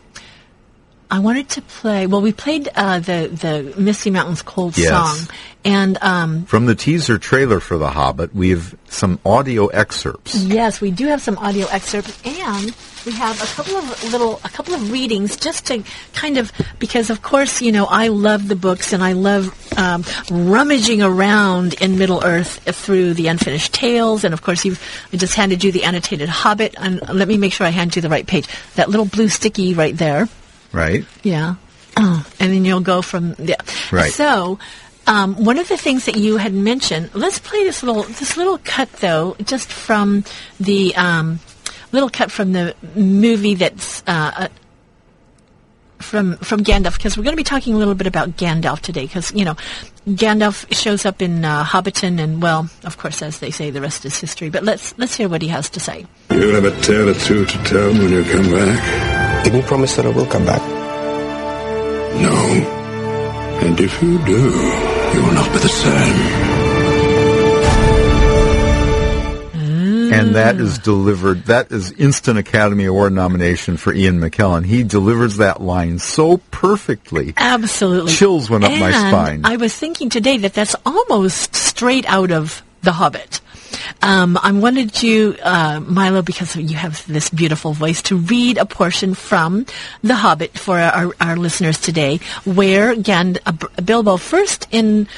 I wanted to play. Well, we played uh, the the Misty Mountains Cold Yes. song, and um, From the teaser trailer for The Hobbit, we have some audio excerpts. yes, we do have some audio excerpts, and we have a couple of little a couple of readings just to kind of because of course you know I love the books and I love um, rummaging around in Middle Earth through the unfinished tales, and of course you've I just handed you the annotated Hobbit, and let me make sure I hand you the right page. That little blue sticky right there. Right? Yeah. Oh, <clears throat> and then you'll go from yeah. Right. So, um, one of the things that you had mentioned. Let's play this little this little cut though, just from the um, little cut from the movie that's. Uh, uh, from from Gandalf because we're going to be talking a little bit about Gandalf today because you know Gandalf shows up in uh, Hobbiton and well of course as they say the rest is history but let's let's hear what he has to say. You'll have a tale or two to tell when you come back? Can you promise that I will come back? No. And if you do, you will not be the same. And that is delivered, that is instant Academy Award nomination for Ian McKellen. He delivers that line so perfectly. Absolutely. Chills went up my spine. I was thinking today that that's almost straight out of The Hobbit. Um, I wanted you, uh, Milo, because you have this beautiful voice, to read a portion from The Hobbit for our, our listeners today, where Gand- uh, Bilbo first in,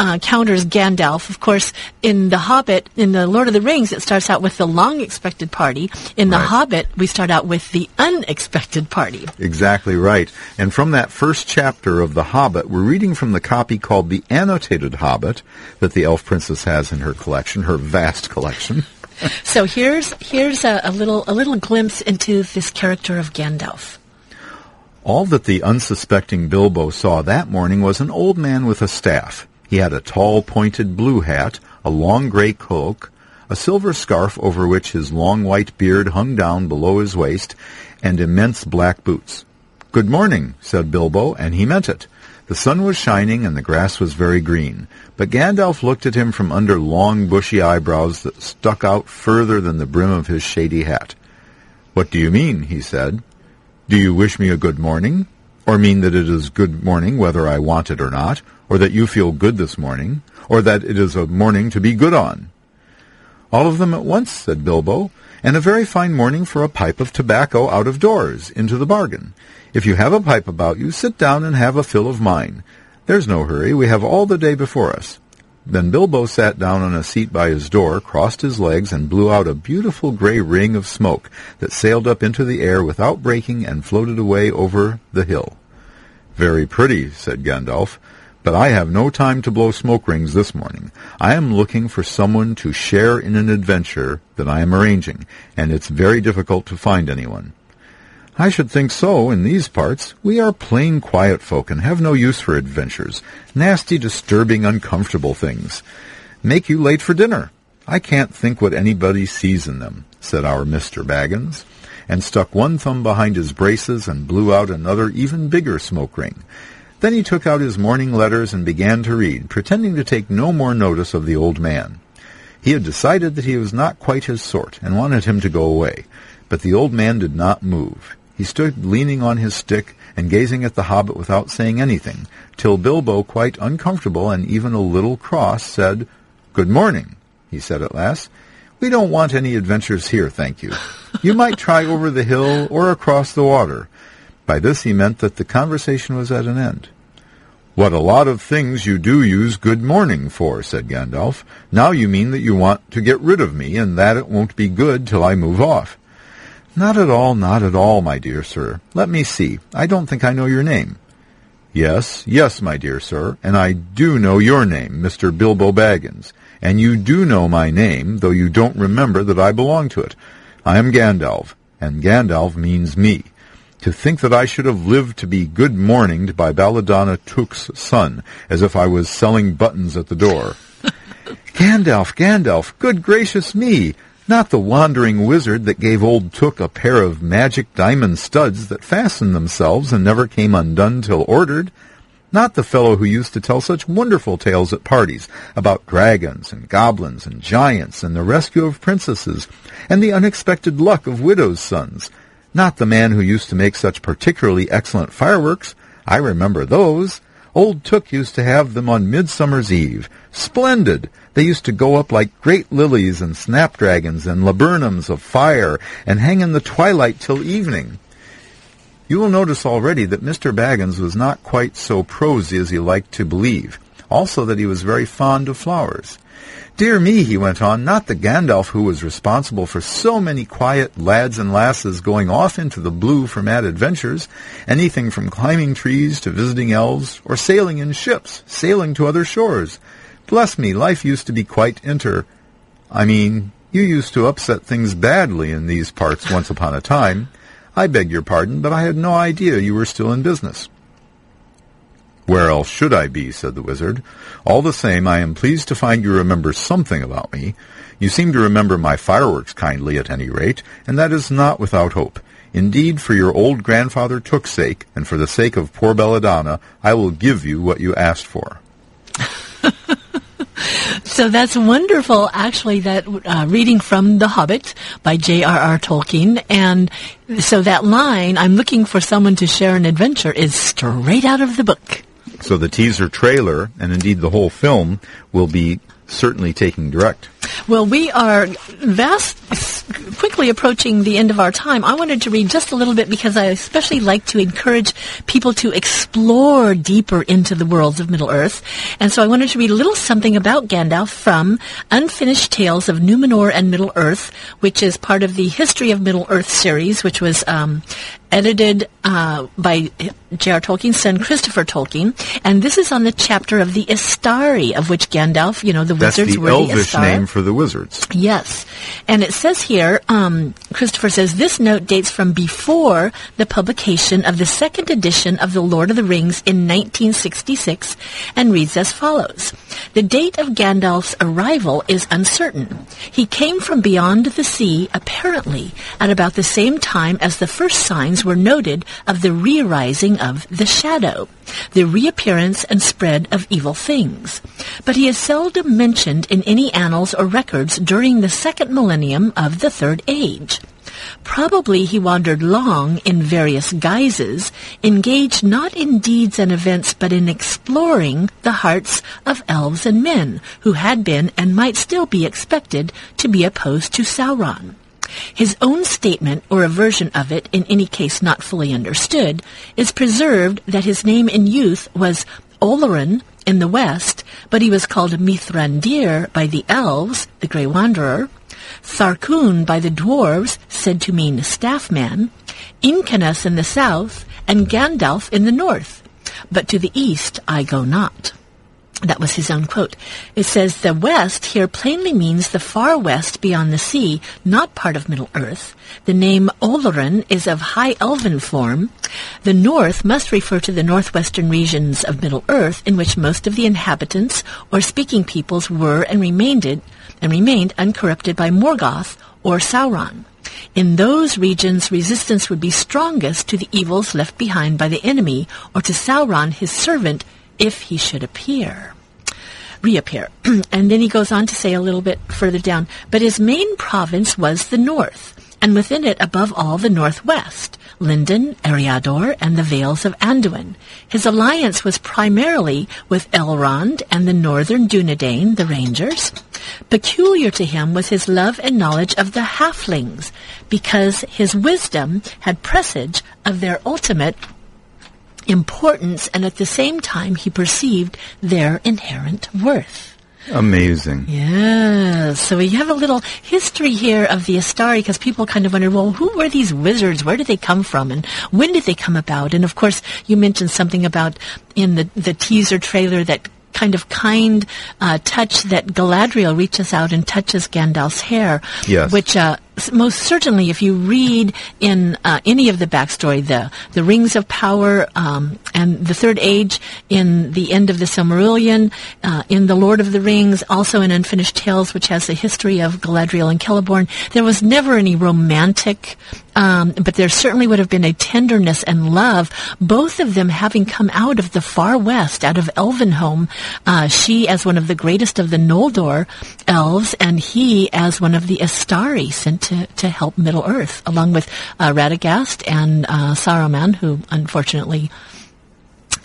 uh, encounters Gandalf. Of course, in The Hobbit, in The Lord of the Rings, it starts out with the long expected party. In The Right. Hobbit, we start out with the unexpected party. Exactly right. And from that first chapter of The Hobbit, we're reading from the copy called The Annotated Hobbit that the Elf Princess has in her collection, her vast collection. <laughs> So here's here's a, a little a little glimpse into this character of Gandalf. All that the unsuspecting Bilbo saw that morning was an old man with a staff. He had a tall, pointed blue hat, a long gray cloak, a silver scarf over which his long white beard hung down below his waist, and immense black boots. Good morning, said Bilbo, and he meant it. The sun was shining and the grass was very green, but Gandalf looked at him from under long bushy eyebrows that stuck out further than the brim of his shady hat. What do you mean? he said. Do you wish me a good morning? Or mean that it is good morning whether I want it or not? Or that you feel good this morning? Or that it is a morning to be good on? All of them at once, said Bilbo, and a very fine morning for a pipe of tobacco out of doors, into the bargain. If you have a pipe about you, sit down and have a fill of mine. There's no hurry, we have all the day before us. Then Bilbo sat down on a seat by his door, crossed his legs, and blew out a beautiful gray ring of smoke that sailed up into the air without breaking and floated away over the hill. Very pretty, said Gandalf, but I have no time to blow smoke rings this morning. I am looking for someone to share in an adventure that I am arranging, and it's very difficult to find anyone. I should think so in these parts. We are plain quiet folk and have no use for adventures. Nasty, disturbing, uncomfortable things. Make you late for dinner. I can't think what anybody sees in them, said our Mr. Baggins, and stuck one thumb behind his braces and blew out another even bigger smoke ring. Then he took out his morning letters and began to read, pretending to take no more notice of the old man. He had decided that he was not quite his sort and wanted him to go away, but the old man did not move. He stood leaning on his stick and gazing at the hobbit without saying anything, till Bilbo, quite uncomfortable and even a little cross, said, Good morning, he said at last. We don't want any adventures here, thank you. You might try over the hill or across the water. By this he meant that the conversation was at an end. What a lot of things you do use good morning for, said Gandalf. Now you mean that you want to get rid of me, and that it won't be good till I move off. Not at all, not at all, my dear sir. Let me see. I don't think I know your name. Yes, yes, my dear sir, and I do know your name, Mr. Bilbo Baggins, and you do know my name, though you don't remember that I belong to it. I am Gandalf, and Gandalf means me. To think that I should have lived to be good morninged by Belladonna Took's son, as if I was selling buttons at the door. <laughs> Gandalf, Gandalf, good gracious me! Not the wandering wizard that gave old Took a pair of magic diamond studs that fastened themselves and never came undone till ordered. Not the fellow who used to tell such wonderful tales at parties about dragons and goblins and giants and the rescue of princesses and the unexpected luck of widows' sons. Not the man who used to make such particularly excellent fireworks. I remember those. Old Took used to have them on Midsummer's Eve. Splendid! They used to go up like great lilies and snapdragons and laburnums of fire and hang in the twilight till evening. You will notice already that Mr. Baggins was not quite so prosy as he liked to believe. Also that he was very fond of flowers. Dear me, he went on, not the Gandalf who was responsible for so many quiet lads and lasses going off into the blue for mad adventures, anything from climbing trees to visiting elves, or sailing in ships, sailing to other shores. Bless me, life used to be quite inter... I mean, you used to upset things badly in these parts once upon a time. I beg your pardon, but I had no idea you were still in business. Where else should I be? said the wizard. All the same, I am pleased to find you remember something about me. You seem to remember my fireworks kindly, at any rate, and that is not without hope. Indeed, for your old grandfather Took's sake, and for the sake of poor Belladonna, I will give you what you asked for. <laughs> So that's wonderful, actually, that uh, reading from The Hobbit by J.R.R. Tolkien. And so that line, I'm looking for someone to share an adventure, is straight out of the book. So the teaser trailer, and indeed the whole film, will be certainly taking direct. Well, we are vast, quickly approaching the end of our time. I wanted to read just a little bit because I especially like to encourage people to explore deeper into the worlds of Middle Earth. And so I wanted to read a little something about Gandalf from Unfinished Tales of Numenor and Middle Earth, which is part of the History of Middle Earth series, which was um, edited uh, by J.R. Tolkien's son Christopher Tolkien, and this is on the chapter of the Istari, of which Gandalf, you know, the That's wizards the were elvish the Istar. name for the wizards. Yes. And it says here, um, Christopher says, this note dates from before the publication of the second edition of The Lord of the Rings in 1966 and reads as follows. The date of Gandalf's arrival is uncertain. He came from beyond the sea, apparently, at about the same time as the first signs were noted of the re-arising of the shadow, the reappearance and spread of evil things. But he is seldom mentioned in any annals or records during the second millennium of the Third Age. Probably he wandered long in various guises, engaged not in deeds and events, but in exploring the hearts of elves and men who had been and might still be expected to be opposed to Sauron. His own statement, or a version of it, in any case not fully understood, is preserved that his name in youth was Olorin in the west, but he was called Mithrandir by the elves, the Grey Wanderer, Tharkun by the dwarves, said to mean staff man, Incanus in the south, and Gandalf in the north. But to the east I go not. That was his own quote. It says the west here plainly means the far west beyond the sea, not part of Middle Earth. The name Olorin is of High Elven form. The north must refer to the northwestern regions of Middle Earth, in which most of the inhabitants or speaking peoples were and remained and remained uncorrupted by Morgoth or Sauron. In those regions, resistance would be strongest to the evils left behind by the enemy or to Sauron, his servant, if he should appear. Reappear. <clears throat> and then he goes on to say a little bit further down, but his main province was the north, and within it, above all, the northwest, Lindon, Eriador, and the Vales of Anduin. His alliance was primarily with Elrond and the northern Dunedain, the Rangers. Peculiar to him was his love and knowledge of the halflings, because his wisdom had presage of their ultimate importance, and at the same time he perceived their inherent worth. Amazing. Yeah. So we have a little history here of the Istari because people kind of wonder, well, who were these wizards? Where did they come from? And when did they come about? And of course, you mentioned something about in the, the teaser trailer that kind of kind uh, touch that Galadriel reaches out and touches Gandalf's hair. Yes. Which uh, most certainly, if you read in uh, any of the backstory, the the Rings of Power um, and the Third Age, in the end of the Silmarillion, uh, in the Lord of the Rings, also in Unfinished Tales, which has the history of Galadriel and Celeborn, there was never any romantic. Um, but there certainly would have been a tenderness and love, both of them having come out of the far west, out of Elvenhome. Uh, she as one of the greatest of the Noldor elves, and he as one of the Istari sent to, to help Middle Earth, along with uh, Radagast and uh, Saruman, who unfortunately,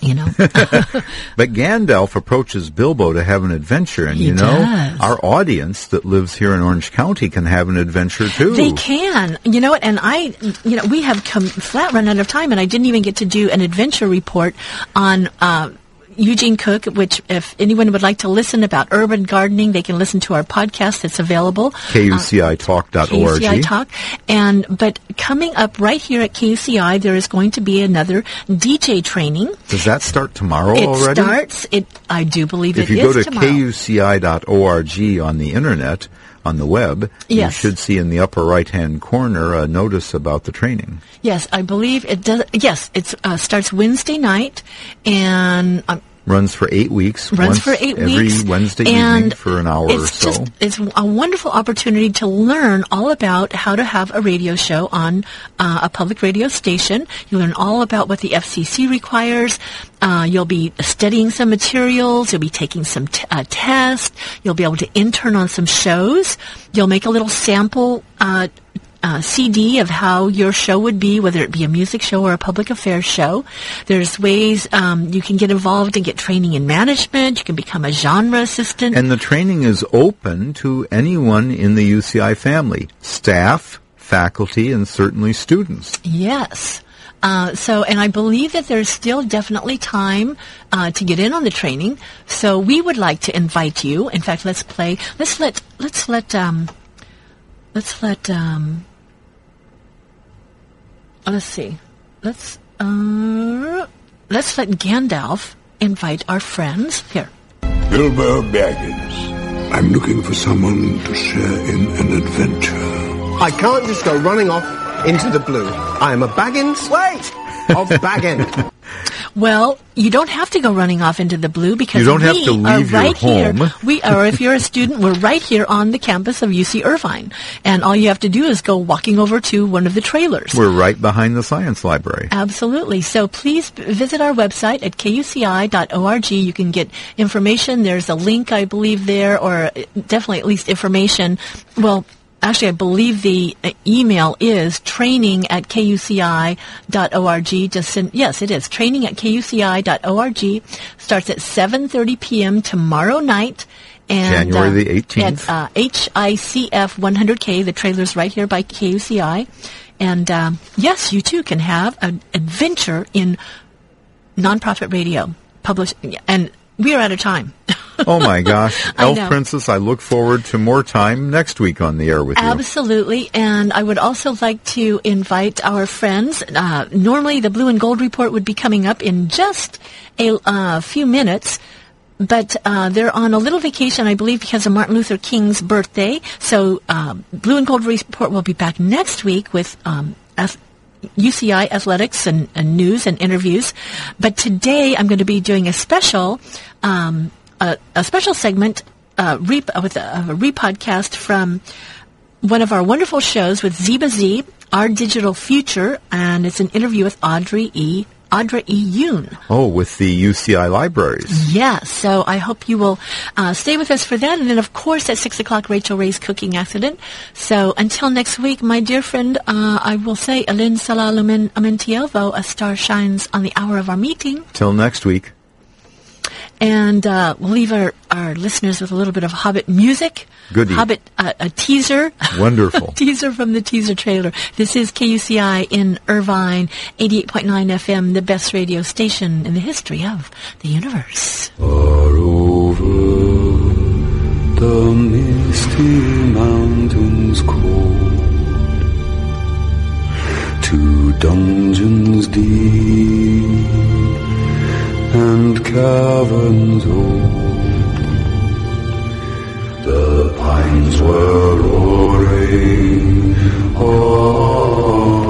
you know, <laughs> But Gandalf approaches Bilbo to have an adventure, and He you know, does. our audience that lives here in Orange County can have an adventure too. They can. You know what? And I, you know, we have come flat run out of time, and I didn't even get to do an adventure report on. Uh, Eugene Cook, which if anyone would like to listen about urban gardening, they can listen to our podcast that's available. Uh, KUCItalk.org. KUCI Talk. And, but coming up right here at KUCI, there is going to be another DJ training. Does that start tomorrow It already? starts, it, I do believe it is. if you go to tomorrow. kuci.org on the internet, on the web, you should see in the upper right-hand corner a notice about the training. Yes, I believe it does. Yes, it uh, starts Wednesday night, and um, Runs for eight weeks. runs for eight every weeks. Wednesday and evening for an hour it's or so. Just, it's a wonderful opportunity to learn all about how to have a radio show on uh, a public radio station. You learn all about what the FCC requires. Uh, you'll be studying some materials. You'll be taking some t- uh, tests. You'll be able to intern on some shows. You'll make a little sample. Uh, CD of how your show would be, whether it be a music show or a public affairs show. There's ways um, you can get involved and get training in management. You can become a genre assistant. And the training is open to anyone in the UCI family, staff, faculty, and certainly students. Yes. Uh, so, and I believe that there's still definitely time uh, to get in on the training. So, we would like to invite you. In fact, let's play. Let's let. Let's let. Um, let's let. Um, let's see. Let's. Uh, let's let Gandalf invite our friends here. Bilbo Baggins. I'm looking for someone to share in an adventure. I can't just go running off into the blue. I am a Baggins. Wait! Of Baggin. Well, you don't have to go running off into the blue because You don't have we to are leave your right here. home. We are, if you're a student, we're right here on the campus of UC Irvine, and all you have to do is go walking over to one of the trailers. We're right behind the science library. Absolutely. So please visit our website at kuci.org. You can get information. There's a link, I believe, there, or uh, definitely at least information. Well, actually, I believe the uh, email is training at kuci.org. Just send, yes, it is training at kuci.org. Starts at 7:30 p.m. tomorrow night. And, January the uh, 18th. At uh, HICF 100K. The trailer's right here by KUCI. And um, yes, you too can have an adventure in nonprofit radio. Publish, and we are out of time. <laughs> Oh my gosh. Elf know. Princess, I look forward to more time next week on the air with you. Absolutely, and I would also like to invite our friends. Uh, normally, the Blue and Gold Report would be coming up in just a uh, few minutes. But uh, they're on a little vacation, I believe, because of Martin Luther King's birthday. So uh, Blue and Gold Report will be back next week with um, UCI athletics and, and news and interviews. But today I'm going to be doing a special, um, a, a special segment uh, re- with a, a repodcast from one of our wonderful shows with Ziba Z, Our Digital Future, and it's an interview with Audrey E. Audrey E. Yoon. Oh, with the UCI libraries. Yes, so I hope you will uh, stay with us for that. And then, of course, at 6 o'clock, Rachel Ray's Cooking Accident. So until next week, my dear friend, uh, I will say, Elen sila lumenn' omentielvo, a star shines on the hour of our meeting. Till next week. And uh, we'll leave our, our listeners with a little bit of Hobbit music. Goody. Hobbit, uh, a teaser. Wonderful. <laughs> teaser from the teaser trailer. This is KUCI in Irvine, 88.9 FM, the best radio station in the history of the universe. Far over the misty mountains cold to dungeons deep and caverns old. The pines were roaring. Oh,